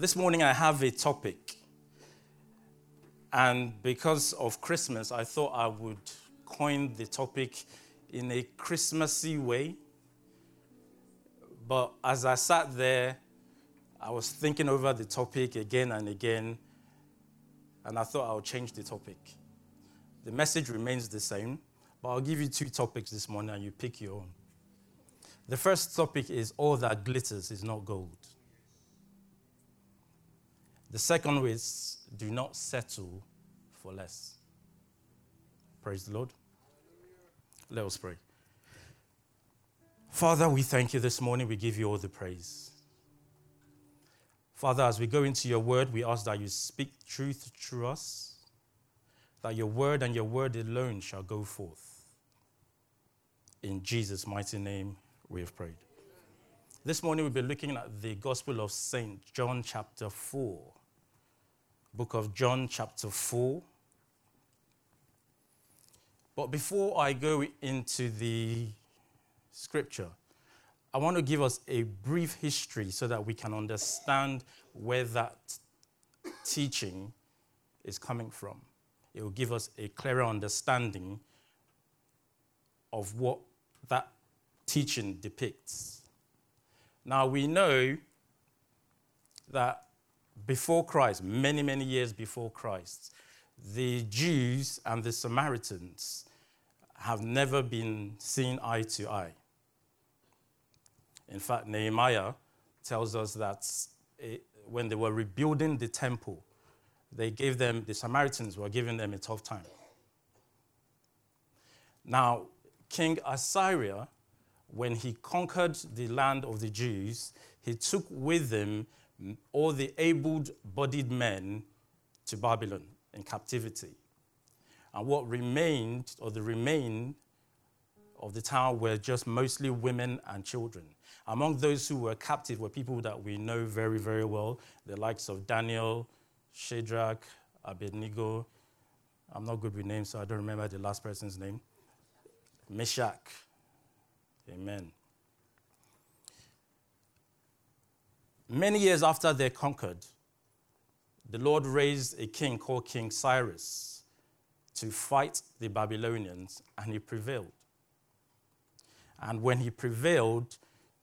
This morning I have a topic. And because of Christmas, I thought I would coin the topic in a Christmassy way. But as I sat there, I was thinking over the topic again and again, and I thought I would change the topic. The message remains the same, but I'll give you two topics this morning and you pick your own. The first topic is All that glitters is not gold. The second is do not settle for less. Praise the Lord. Let us pray. Father, we thank you this morning. We give you all the praise. Father, as we go into your word, we ask that you speak truth through us, that your word and your word alone shall go forth. In Jesus' mighty name, we have prayed. This morning, we'll be looking at the Gospel of St. John, chapter 4 book of John, chapter 4. But before I go into the scripture, I want to give us a brief history so that we can understand where that teaching is coming from. It will give us a clearer understanding of what that teaching depicts. Now, we know that before Christ, many, many years before Christ, the Jews and the Samaritans have never been seen eye to eye. In fact, Nehemiah tells us that it, when they were rebuilding the temple, they gave them, the Samaritans were giving them a tough time. Now, King Assyria, when he conquered the land of the Jews, he took with him all the able bodied men to Babylon in captivity. And what remained, or the remain of the town, were just mostly women and children. Among those who were captive were people that we know very, very well, the likes of Daniel, Shadrach, Abednego. I'm not good with names, so I don't remember the last person's name. Meshach. Amen. Many years after they conquered, the Lord raised a king called King Cyrus to fight the Babylonians, and he prevailed. And when he prevailed,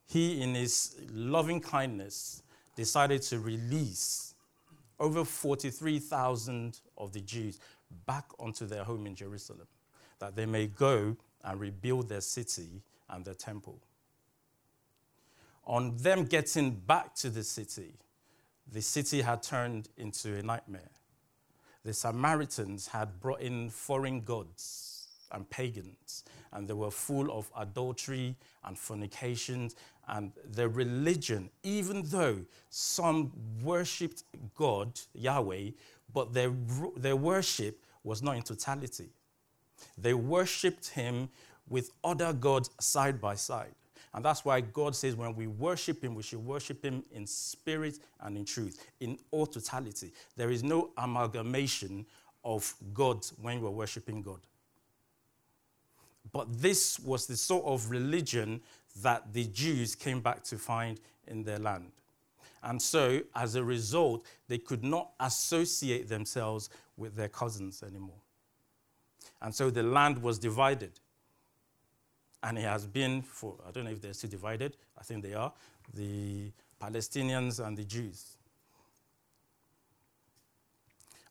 he, in his loving kindness, decided to release over 43,000 of the Jews back onto their home in Jerusalem, that they may go and rebuild their city and their temple on them getting back to the city, the city had turned into a nightmare. The Samaritans had brought in foreign gods and pagans, and they were full of adultery and fornications. And their religion, even though some worshipped God, Yahweh, but their, their worship was not in totality. They worshipped him with other gods side by side. And that's why God says when we worship Him, we should worship Him in spirit and in truth, in all totality. There is no amalgamation of God when we're worshiping God. But this was the sort of religion that the Jews came back to find in their land. And so, as a result, they could not associate themselves with their cousins anymore. And so the land was divided and it has been for, I don't know if they're still divided, I think they are, the Palestinians and the Jews.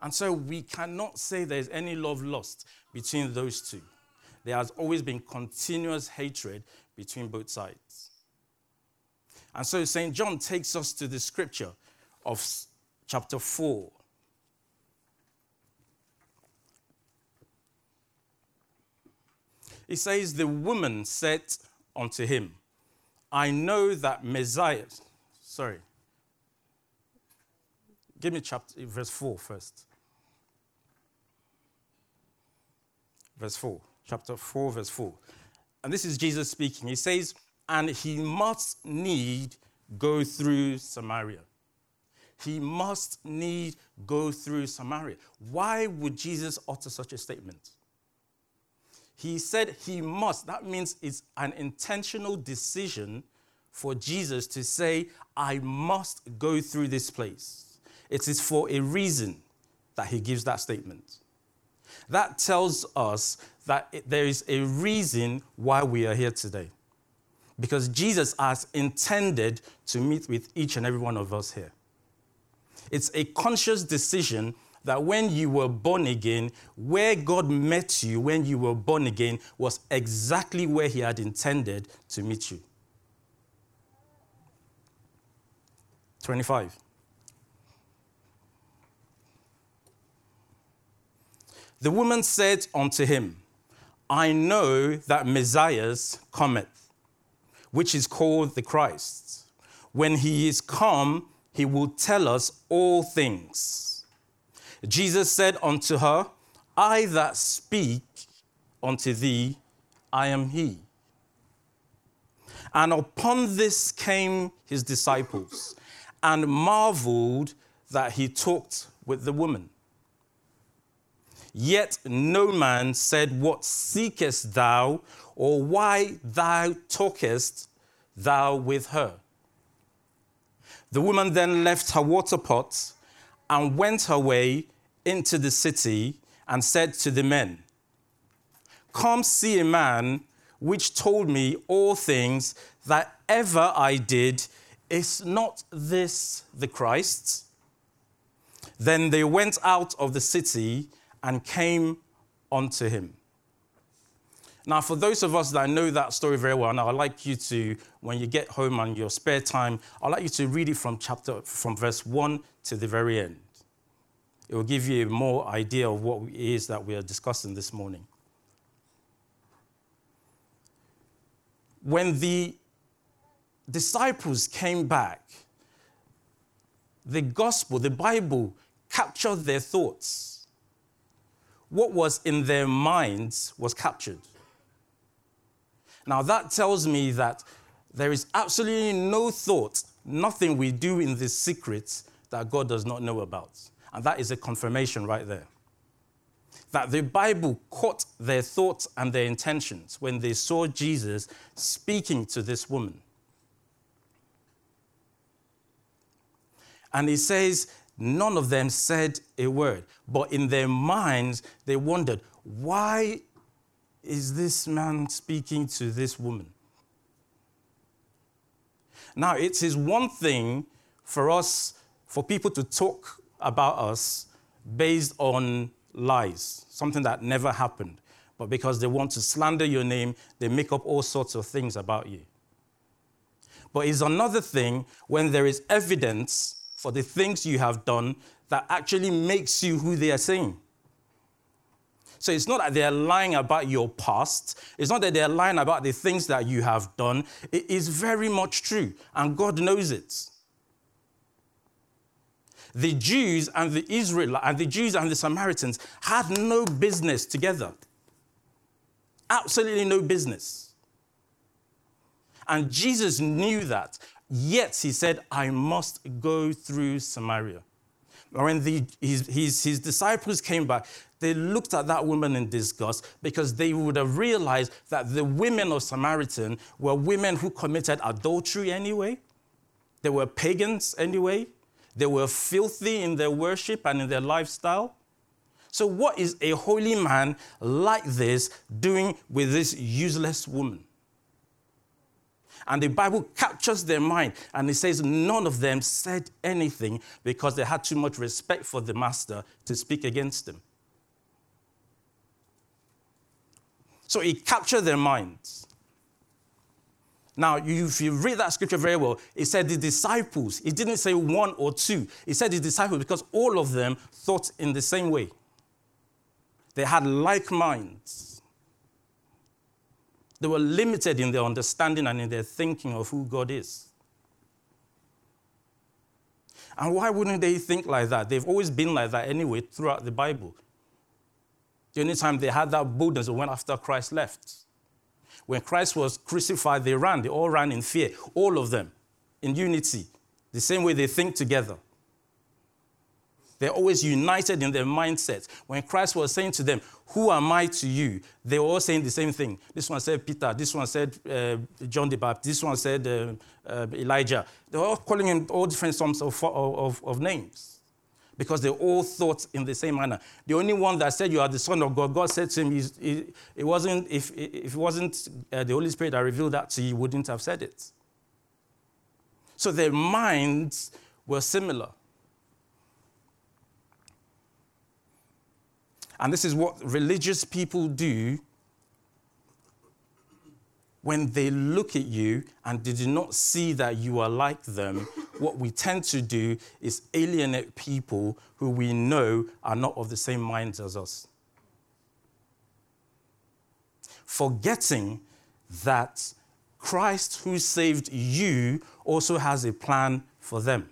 And so we cannot say there's any love lost between those two. There has always been continuous hatred between both sides. And so St. John takes us to the scripture of chapter 4, He says, The woman said unto him, I know that Messiah, sorry, give me chapter, verse 4 first. Verse 4, chapter 4, verse 4. And this is Jesus speaking. He says, And he must need go through Samaria. He must need go through Samaria. Why would Jesus utter such a statement? He said he must. That means it's an intentional decision for Jesus to say, I must go through this place. It is for a reason that he gives that statement. That tells us that there is a reason why we are here today. Because Jesus has intended to meet with each and every one of us here. It's a conscious decision that when you were born again, where God met you when you were born again was exactly where He had intended to meet you. 25. The woman said unto him, I know that Messiah cometh, which is called the Christ. When he is come, he will tell us all things. Jesus said unto her, I that speak unto thee, I am he. And upon this came his disciples and marveled that he talked with the woman. Yet no man said, What seekest thou, or why thou talkest thou with her? The woman then left her water pot and went her way into the city and said to the men, Come see a man which told me all things that ever I did. Is not this the Christ? Then they went out of the city and came unto him. Now, for those of us that know that story very well, now I'd like you to, when you get home and your spare time, I'd like you to read it from chapter, from verse 1 to the very end. It will give you a more idea of what it is that we are discussing this morning. When the disciples came back, the gospel, the Bible, captured their thoughts. What was in their minds was captured. Now, that tells me that there is absolutely no thought, nothing we do in this secret that God does not know about. And that is a confirmation right there. That the Bible caught their thoughts and their intentions when they saw Jesus speaking to this woman. And he says, none of them said a word, but in their minds, they wondered, why is this man speaking to this woman? Now, it is one thing for us, for people to talk about us based on lies, something that never happened. But because they want to slander your name, they make up all sorts of things about you. But it's another thing when there is evidence for the things you have done that actually makes you who they are saying. So it's not that they're lying about your past. It's not that they're lying about the things that you have done. It is very much true, and God knows it. The Jews and the Israel and the Jews and the Samaritans had no business together. Absolutely no business. And Jesus knew that. Yet he said, I must go through Samaria. When the, his, his, his disciples came back, they looked at that woman in disgust because they would have realized that the women of Samaritan were women who committed adultery anyway. They were pagans anyway. They were filthy in their worship and in their lifestyle. So, what is a holy man like this doing with this useless woman? And the Bible captures their mind and it says none of them said anything because they had too much respect for the master to speak against him. So it captured their minds. Now, if you read that scripture very well, it said the disciples. It didn't say one or two. It said the disciples because all of them thought in the same way. They had like minds. They were limited in their understanding and in their thinking of who God is. And why wouldn't they think like that? They've always been like that anyway throughout the Bible. The only time they had that boldness was when after Christ left. When Christ was crucified, they ran. They all ran in fear, all of them, in unity, the same way they think together. They're always united in their mindset. When Christ was saying to them, Who am I to you? They were all saying the same thing. This one said Peter, this one said uh, John the Baptist, this one said uh, uh, Elijah. They were all calling him all different forms of, of, of names because they all thought in the same manner. The only one that said you are the son of God, God said to him, it wasn't, if, if it wasn't uh, the Holy Spirit that revealed that to you, he wouldn't have said it. So their minds were similar. And this is what religious people do when they look at you and they do not see that you are like them. What we tend to do is alienate people who we know are not of the same minds as us. Forgetting that Christ, who saved you, also has a plan for them.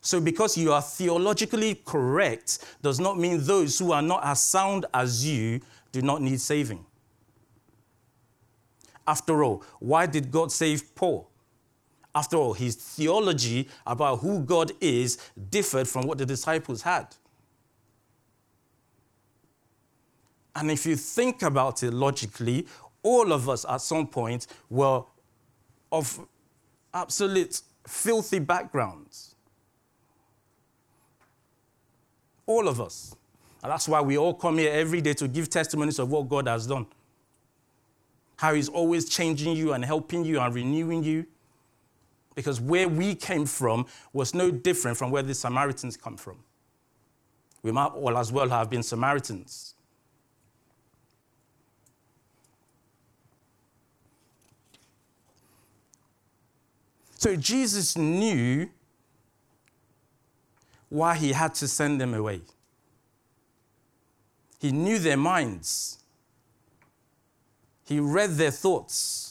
So, because you are theologically correct, does not mean those who are not as sound as you do not need saving. After all, why did God save Paul? After all, his theology about who God is differed from what the disciples had. And if you think about it logically, all of us at some point were of absolute filthy backgrounds. All of us. And that's why we all come here every day to give testimonies of what God has done. How He's always changing you and helping you and renewing you. Because where we came from was no different from where the Samaritans come from. We might all as well have been Samaritans. So Jesus knew why he had to send them away. He knew their minds. He read their thoughts,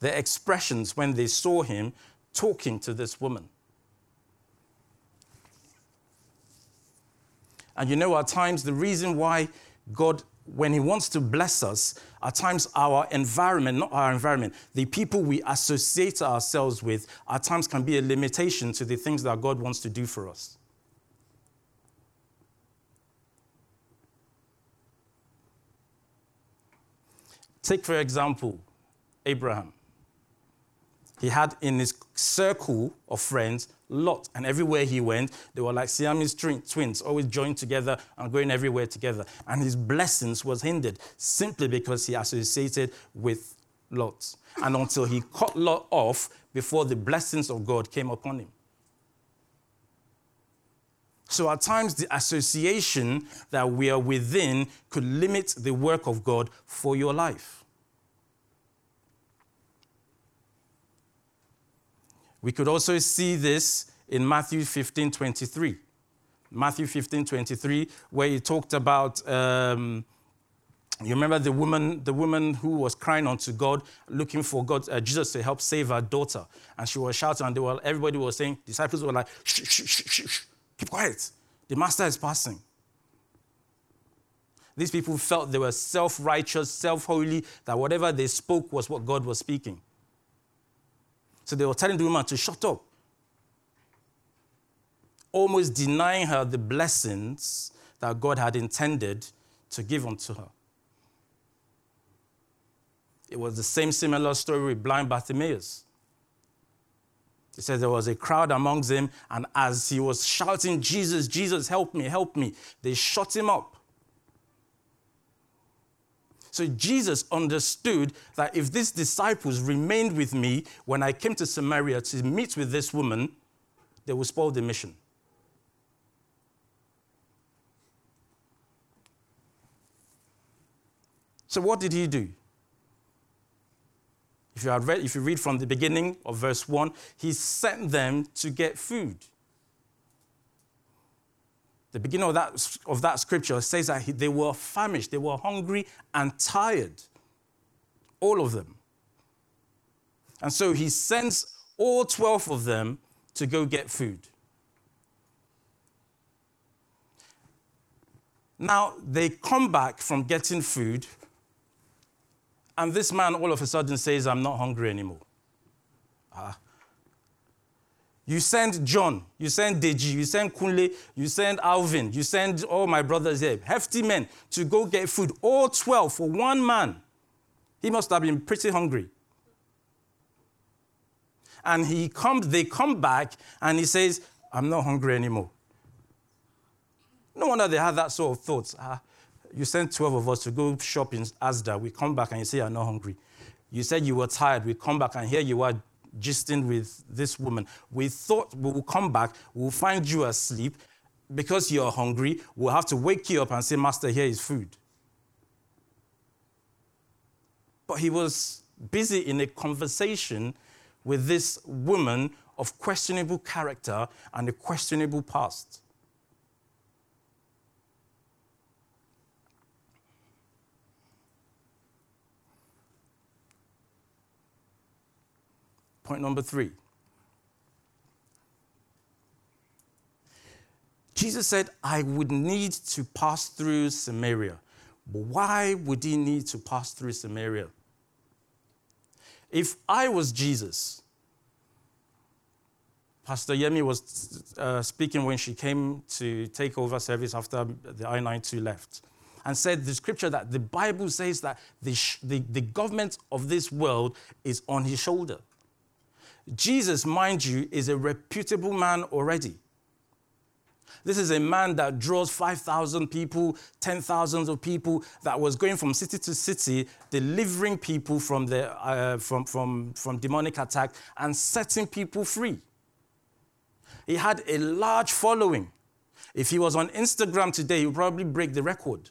their expressions when they saw him talking to this woman. And you know, at times, the reason why God when He wants to bless us, at times our environment, not our environment, the people we associate ourselves with, at times can be a limitation to the things that God wants to do for us. Take, for example, Abraham. He had in his circle of friends Lot, and everywhere he went, they were like Siamese twins, always joined together and going everywhere together. And his blessings was hindered simply because he associated with Lot. And until he cut Lot off before the blessings of God came upon him. So at times, the association that we are within could limit the work of God for your life. We could also see this in Matthew 15 23. Matthew 15 23, where he talked about. Um, you remember the woman, the woman who was crying unto God, looking for God, uh, Jesus to help save her daughter, and she was shouting, and were, everybody was saying, disciples were like, shh, shh, shh, shh, keep quiet. The master is passing. These people felt they were self-righteous, self-holy, that whatever they spoke was what God was speaking. So they were telling the woman to shut up, almost denying her the blessings that God had intended to give unto her. It was the same similar story with blind Bartimaeus. He says there was a crowd amongst them, and as he was shouting, Jesus, Jesus, help me, help me, they shut him up. So Jesus understood that if these disciples remained with me when I came to Samaria to meet with this woman, they would spoil the mission. So, what did he do? If you, read, if you read from the beginning of verse 1, he sent them to get food the beginning of that, of that scripture says that he, they were famished, they were hungry and tired. All of them. And so he sends all 12 of them to go get food. Now they come back from getting food, and this man all of a sudden says, I'm not hungry anymore. Ah. You send John, you send Deji, you send Kunle, you send Alvin, you send all my brothers here, hefty men, to go get food, all 12 for one man. He must have been pretty hungry. And he come, they come back and he says, I'm not hungry anymore. No wonder they had that sort of thoughts. Ah, you sent 12 of us to go shop in Asda. We come back and you say I'm not hungry. You said you were tired. We come back and here you are gisting with this woman. We thought we will come back, we'll find you asleep. Because you're hungry, we'll have to wake you up and say, Master, here is food. But he was busy in a conversation with this woman of questionable character and a questionable past. Point number three. Jesus said, I would need to pass through Samaria. But why would he need to pass through Samaria? If I was Jesus, Pastor Yemi was uh, speaking when she came to take over service after the I 92 left and said the scripture that the Bible says that the, the, the government of this world is on his shoulder. Jesus, mind you, is a reputable man already. This is a man that draws 5,000 people, 10,000 of people, that was going from city to city, delivering people from, the, uh, from, from, from demonic attack and setting people free. He had a large following. If he was on Instagram today, he would probably break the record.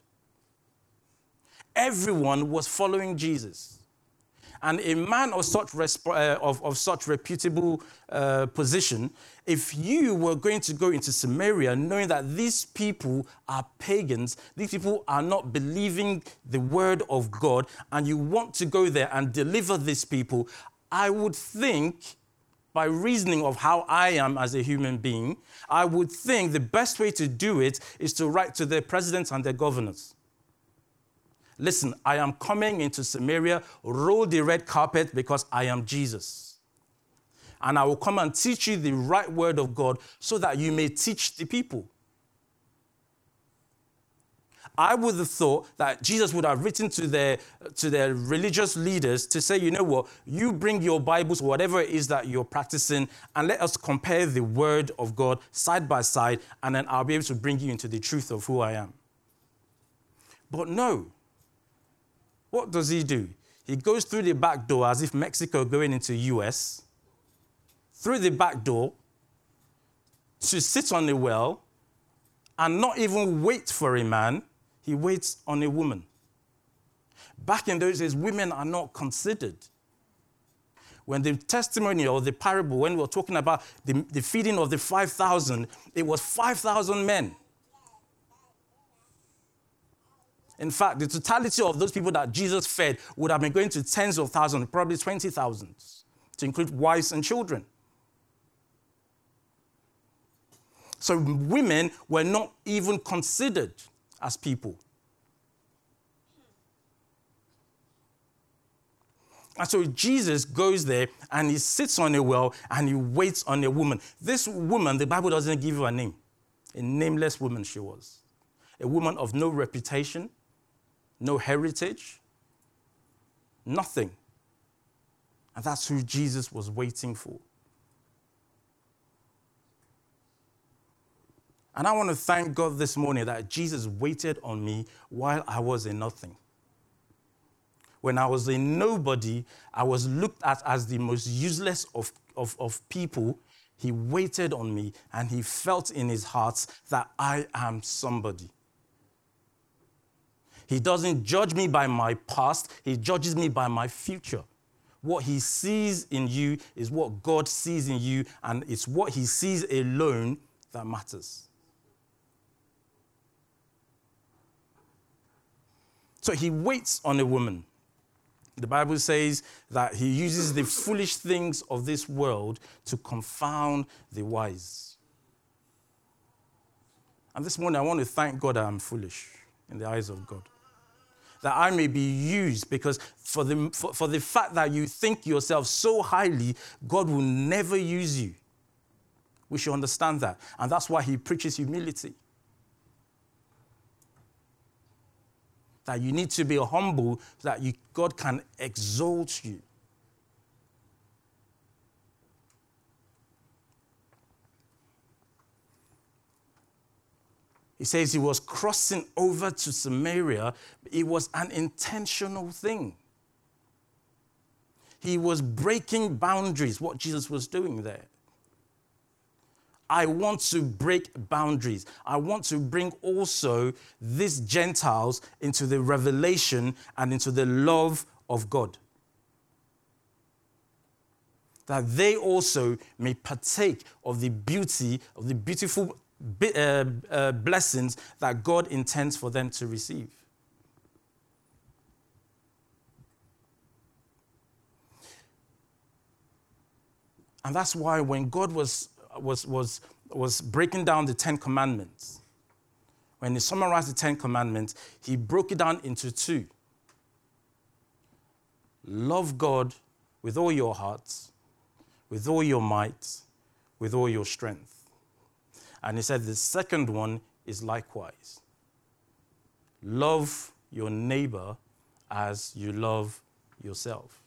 Everyone was following Jesus. And a man of such, resp- uh, of, of such reputable uh, position, if you were going to go into Samaria knowing that these people are pagans, these people are not believing the word of God, and you want to go there and deliver these people, I would think, by reasoning of how I am as a human being, I would think the best way to do it is to write to their presidents and their governors. Listen, I am coming into Samaria, roll the red carpet because I am Jesus. And I will come and teach you the right word of God so that you may teach the people. I would have thought that Jesus would have written to their, to their religious leaders to say, you know what, you bring your Bibles, whatever it is that you're practicing, and let us compare the word of God side by side, and then I'll be able to bring you into the truth of who I am. But no, what does he do? He goes through the back door as if Mexico going into US, through the back door to sit on a well and not even wait for a man, he waits on a woman. Back in those days, women are not considered. When the testimony or the parable, when we were talking about the, the feeding of the 5,000, it was 5,000 men. In fact, the totality of those people that Jesus fed would have been going to tens of thousands, probably 20,000, to include wives and children. So women were not even considered as people. And so Jesus goes there and he sits on a well and he waits on a woman. This woman, the Bible doesn't give her a name. A nameless woman she was. A woman of no reputation, no heritage, nothing. And that's who Jesus was waiting for. And I want to thank God this morning that Jesus waited on me while I was in nothing. When I was a nobody, I was looked at as the most useless of, of, of people. He waited on me and he felt in his heart that I am somebody. He doesn't judge me by my past, He judges me by my future. What He sees in you is what God sees in you, and it's what He sees alone that matters. So He waits on a woman. The Bible says that He uses the foolish things of this world to confound the wise. And this morning, I want to thank God that I'm foolish in the eyes of God that I may be used because for the, for, for the fact that you think yourself so highly, God will never use you. We should understand that. And that's why he preaches humility. That you need to be humble so that you, God can exalt you. He says he was crossing over to Samaria. It was an intentional thing. He was breaking boundaries, what Jesus was doing there. I want to break boundaries. I want to bring also these Gentiles into the revelation and into the love of God. That they also may partake of the beauty, of the beautiful uh, uh, blessings that God intends for them to receive. And that's why when God was, was, was, was breaking down the Ten Commandments, when he summarized the Ten Commandments, he broke it down into two love God with all your heart, with all your might, with all your strength. And he said the second one is likewise love your neighbor as you love yourself.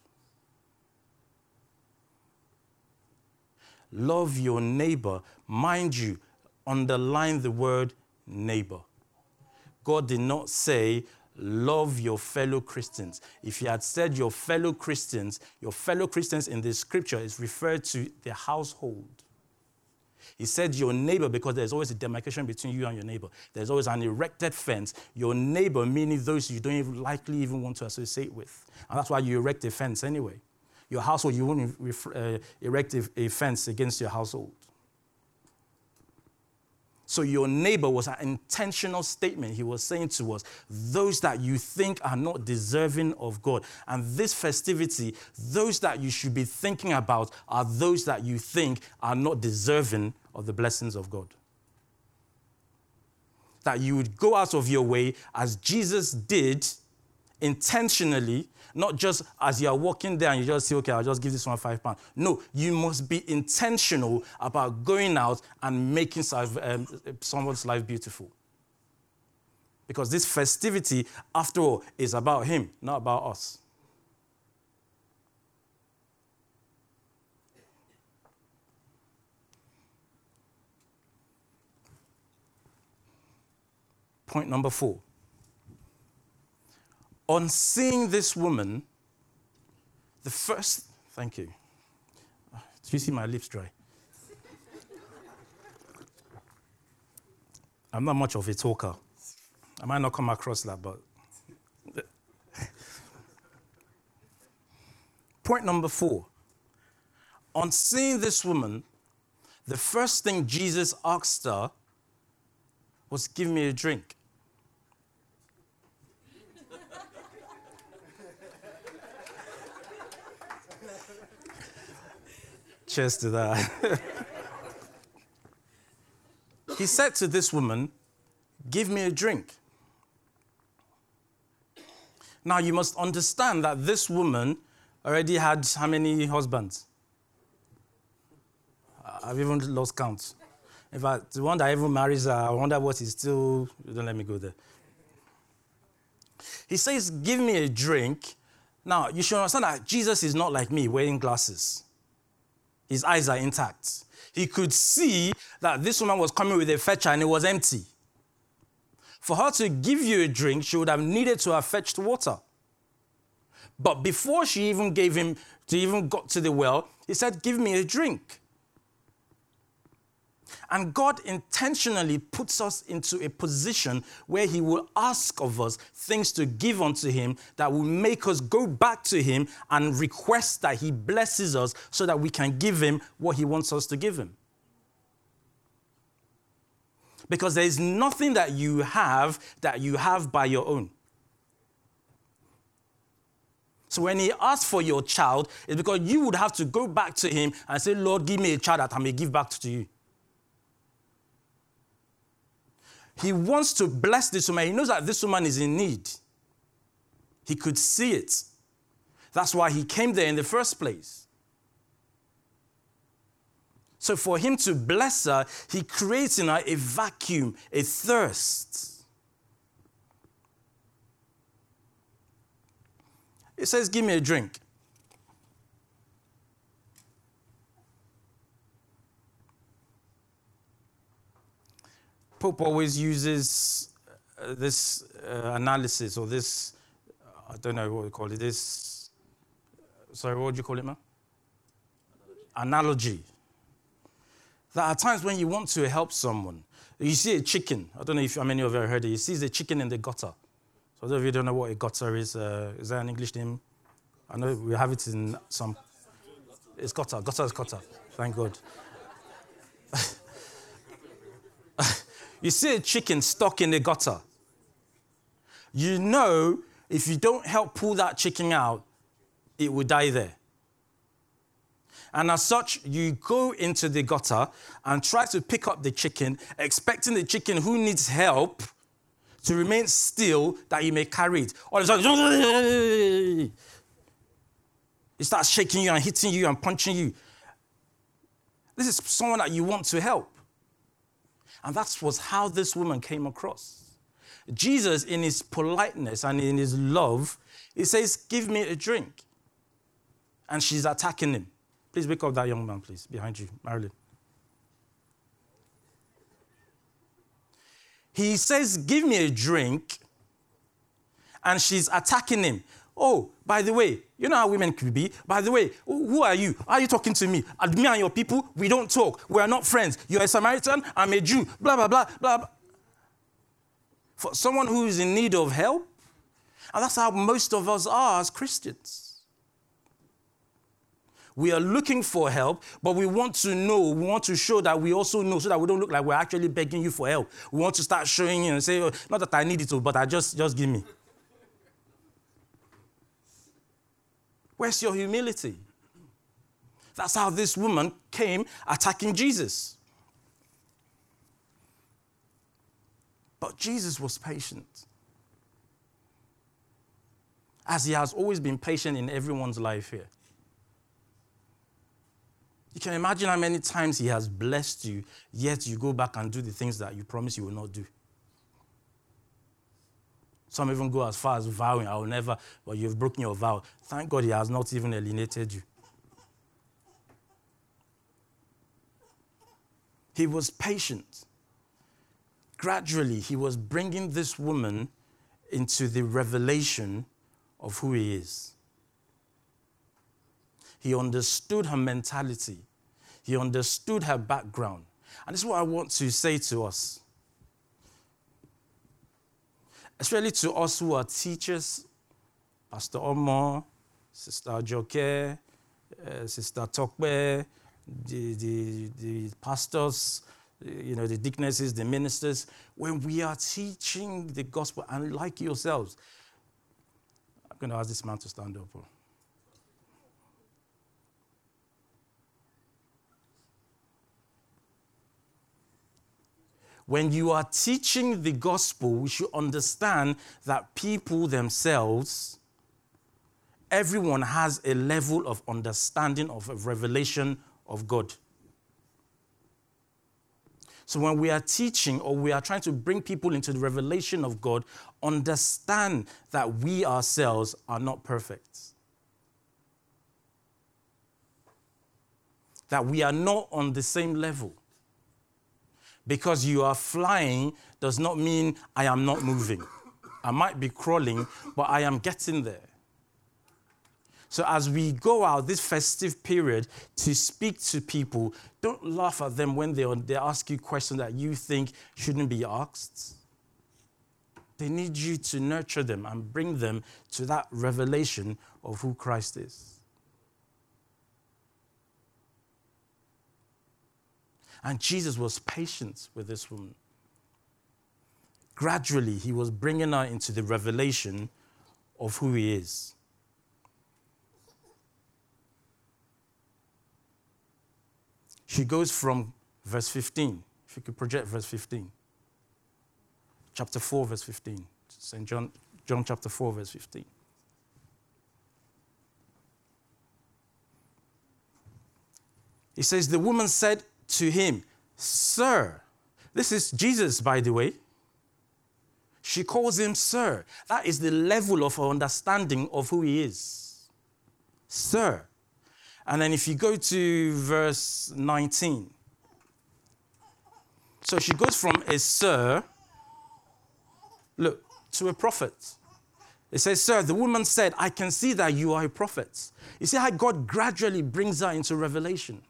Love your neighbor. Mind you, underline the word neighbor. God did not say, love your fellow Christians. If he had said your fellow Christians, your fellow Christians in the scripture is referred to the household. He said your neighbor because there's always a demarcation between you and your neighbor. There's always an erected fence. Your neighbor, meaning those you don't even likely even want to associate with. And that's why you erect a fence anyway. Your household, you won't uh, erect a fence against your household. So your neighbor was an intentional statement. He was saying to us, those that you think are not deserving of God. And this festivity, those that you should be thinking about are those that you think are not deserving of the blessings of God. That you would go out of your way as Jesus did intentionally not just as you are walking there and you just say, okay, I'll just give this one five pounds. No, you must be intentional about going out and making um, someone's life beautiful. Because this festivity, after all, is about Him, not about us. Point number four on seeing this woman, the first, thank you. Do you see my lips dry? I'm not much of a talker. I might not come across that, but. Point number four. On seeing this woman, the first thing Jesus asked her was, Give me a drink. Cheers to that. he said to this woman, Give me a drink. Now, you must understand that this woman already had how many husbands? I've even lost count. In fact, the one that even marries her, I wonder what is still. Don't let me go there. He says, Give me a drink. Now, you should understand that Jesus is not like me wearing glasses his eyes are intact. He could see that this woman was coming with a fetcher and it was empty. For her to give you a drink, she would have needed to have fetched water. But before she even gave him, to even got to the well, he said, Give me a drink. And God intentionally puts us into a position where He will ask of us things to give unto Him that will make us go back to Him and request that He blesses us so that we can give Him what He wants us to give Him. Because there is nothing that you have that you have by your own. So when he asks for your child, it's because you would have to go back to him and say, Lord, give me a child that I may give back to you. He wants to bless this woman. He knows that this woman is in need. He could see it. That's why he came there in the first place. So for him to bless her, he creates in her a vacuum, a thirst. He says, Give me a drink. Pope always uses uh, this uh, analysis or this, I don't know what we call it, this, sorry, what would you call it, man? Analogy. Analogy. There are times when you want to help someone. You see a chicken. I don't know if how many of you have heard it. You see the chicken in the gutter. So those of you don't know what a gutter is, uh, is that an English name? I know we have it in some. It's gutter. Gutter is gutter. Thank God. you see a chicken stuck in the gutter. You know if you don't help pull that chicken out, it will die there. And as such, you go into the gutter and try to pick up the chicken, expecting the chicken who needs help to remain still that you may carry it. All of a sudden, it starts shaking you and hitting you and punching you. This is someone that you want to help. And that was how this woman came across. Jesus, in his politeness and in his love, he says, Give me a drink. And she's attacking him. Please wake up that young man, please, behind you, Marilyn. He says, Give me a drink. And she's attacking him. Oh, by the way, you know how women could be. By the way, who are you? Are you talking to me? And me and your people, we don't talk. We are not friends. You're a Samaritan, I'm a Jew. Blah, blah, blah, blah. For someone who is in need of help. And that's how most of us are as Christians. We are looking for help, but we want to know, we want to show that we also know so that we don't look like we're actually begging you for help. We want to start showing you and say, oh, not that I need it, oh, but I just, just give me. Where's your humility? That's how this woman came attacking Jesus. But Jesus was patient. As he has always been patient in everyone's life here. You can imagine how many times He has blessed you, yet you go back and do the things that you promise you will not do. Some even go as far as vowing, I will never, but you've broken your vow. Thank God He has not even alienated you. He was patient. Gradually, He was bringing this woman into the revelation of who He is. He understood her mentality. He understood her background. And this is what I want to say to us. Especially to us who are teachers, Pastor Omo, Sister Joke, uh, Sister Tokbe, the, the, the pastors, you know, the deaconesses, the ministers, when we are teaching the gospel, and like yourselves, I'm going to ask this man to stand up. When you are teaching the gospel, we should understand that people themselves, everyone has a level of understanding of a revelation of God. So when we are teaching or we are trying to bring people into the revelation of God, understand that we ourselves are not perfect. That we are not on the same level. Because you are flying does not mean I am not moving. I might be crawling, but I am getting there. So, as we go out this festive period to speak to people, don't laugh at them when they, they ask you questions that you think shouldn't be asked. They need you to nurture them and bring them to that revelation of who Christ is. And Jesus was patient with this woman. Gradually, he was bringing her into the revelation of who he is. She goes from verse 15. If you could project verse 15. Chapter 4, verse 15. St. John, John chapter 4, verse 15. He says, The woman said, to him, Sir. This is Jesus, by the way. She calls him Sir. That is the level of her understanding of who he is. Sir. And then if you go to verse 19, so she goes from a sir, look, to a prophet. It says, Sir, the woman said, I can see that you are a prophet. You see how God gradually brings her into revelation.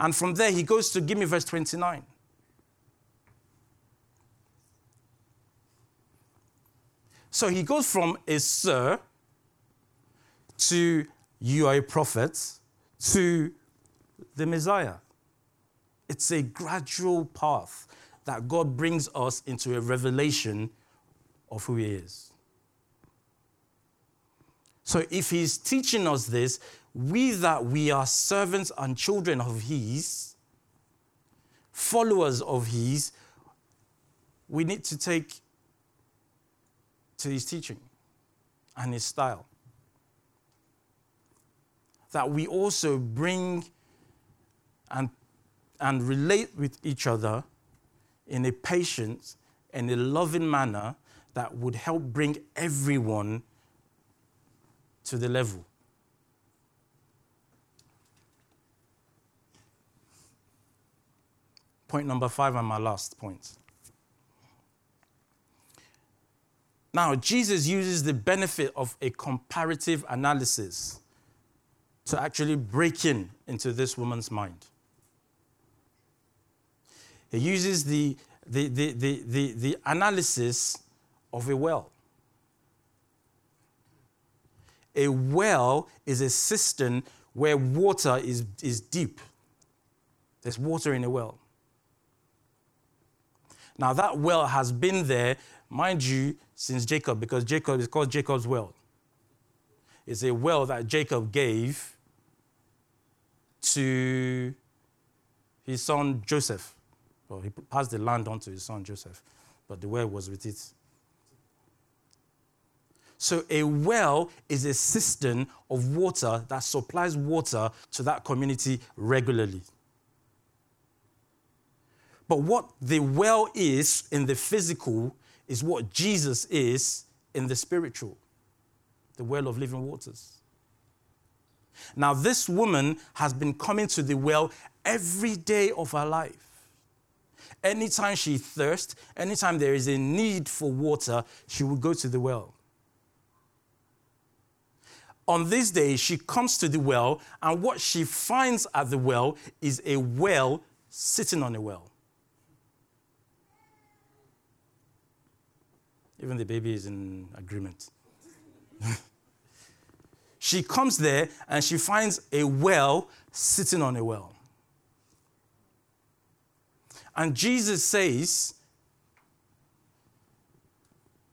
And from there, he goes to give me verse 29. So he goes from a sir to you are a prophet to the Messiah. It's a gradual path that God brings us into a revelation of who He is. So if He's teaching us this, we that we are servants and children of His, followers of His, we need to take to His teaching and His style. That we also bring and, and relate with each other in a patient and a loving manner that would help bring everyone to the level. Point number five, and my last point. Now, Jesus uses the benefit of a comparative analysis to actually break in into this woman's mind. He uses the, the, the, the, the, the analysis of a well. A well is a cistern where water is, is deep. There's water in a well. Now, that well has been there, mind you, since Jacob, because Jacob is called Jacob's well. It's a well that Jacob gave to his son Joseph. Well, he passed the land on to his son Joseph, but the well was with it. So, a well is a cistern of water that supplies water to that community regularly. But what the well is in the physical is what Jesus is in the spiritual the well of living waters. Now, this woman has been coming to the well every day of her life. Anytime she thirsts, anytime there is a need for water, she would go to the well. On this day, she comes to the well, and what she finds at the well is a well sitting on a well. Even the baby is in agreement. she comes there and she finds a well sitting on a well. And Jesus says,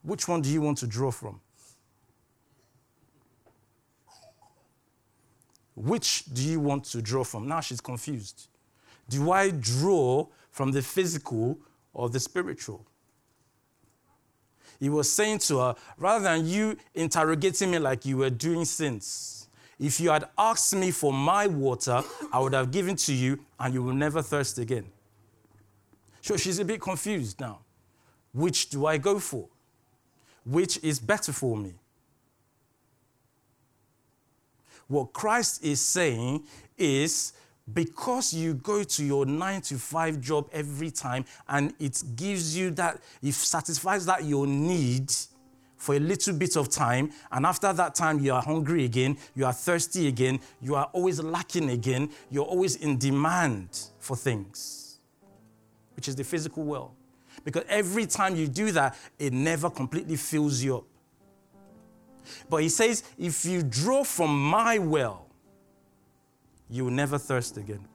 Which one do you want to draw from? Which do you want to draw from? Now she's confused. Do I draw from the physical or the spiritual? He was saying to her, rather than you interrogating me like you were doing since, if you had asked me for my water, I would have given to you and you will never thirst again. So she's a bit confused now. Which do I go for? Which is better for me? What Christ is saying is because you go to your nine to five job every time and it gives you that, it satisfies that your need for a little bit of time, and after that time, you are hungry again, you are thirsty again, you are always lacking again, you're always in demand for things, which is the physical world. Because every time you do that, it never completely fills you up. But he says, if you draw from my well, you will never thirst again.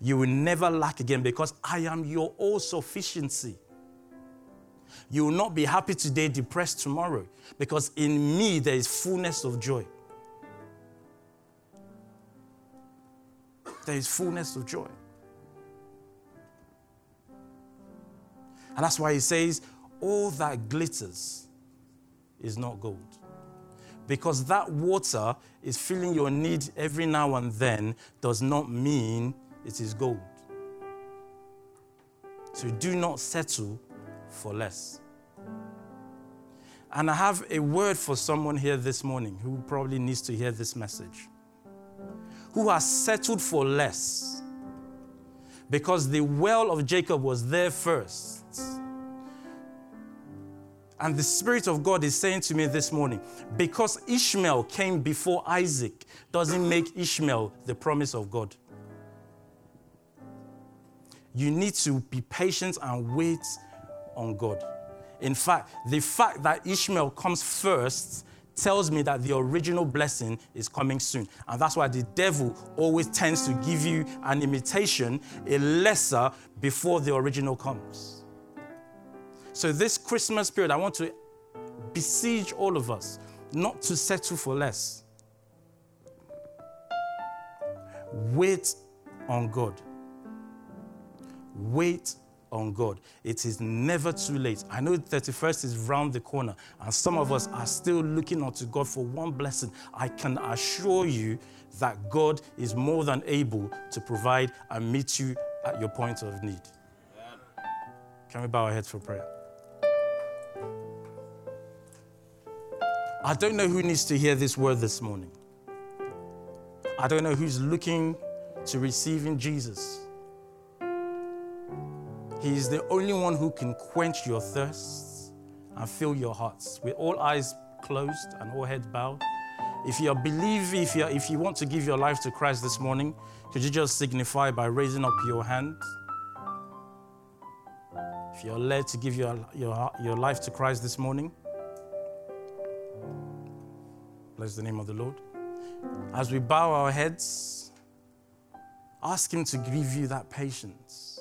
You will never lack again because I am your all sufficiency. You will not be happy today, depressed tomorrow, because in me there is fullness of joy. There is fullness of joy. And that's why he says, All that glitters is not gold because that water is filling your need every now and then does not mean it is gold. So do not settle for less. And I have a word for someone here this morning who probably needs to hear this message, who has settled for less because the well of Jacob was there first. And the Spirit of God is saying to me this morning because Ishmael came before Isaac doesn't make Ishmael the promise of God. You need to be patient and wait on God. In fact, the fact that Ishmael comes first tells me that the original blessing is coming soon. And that's why the devil always tends to give you an imitation, a lesser, before the original comes. So, this Christmas period, I want to besiege all of us not to settle for less. Wait on God. Wait on God. It is never too late. I know the 31st is round the corner, and some of us are still looking unto God for one blessing. I can assure you that God is more than able to provide and meet you at your point of need. Can we bow our heads for prayer? I don't know who needs to hear this word this morning. I don't know who's looking to receiving Jesus. He is the only one who can quench your thirsts and fill your hearts. With all eyes closed and all heads bowed. If you are believing, if you, if you want to give your life to Christ this morning, could you just signify by raising up your hand? If you're led to give your, your, your life to Christ this morning, bless the name of the Lord. As we bow our heads, ask Him to give you that patience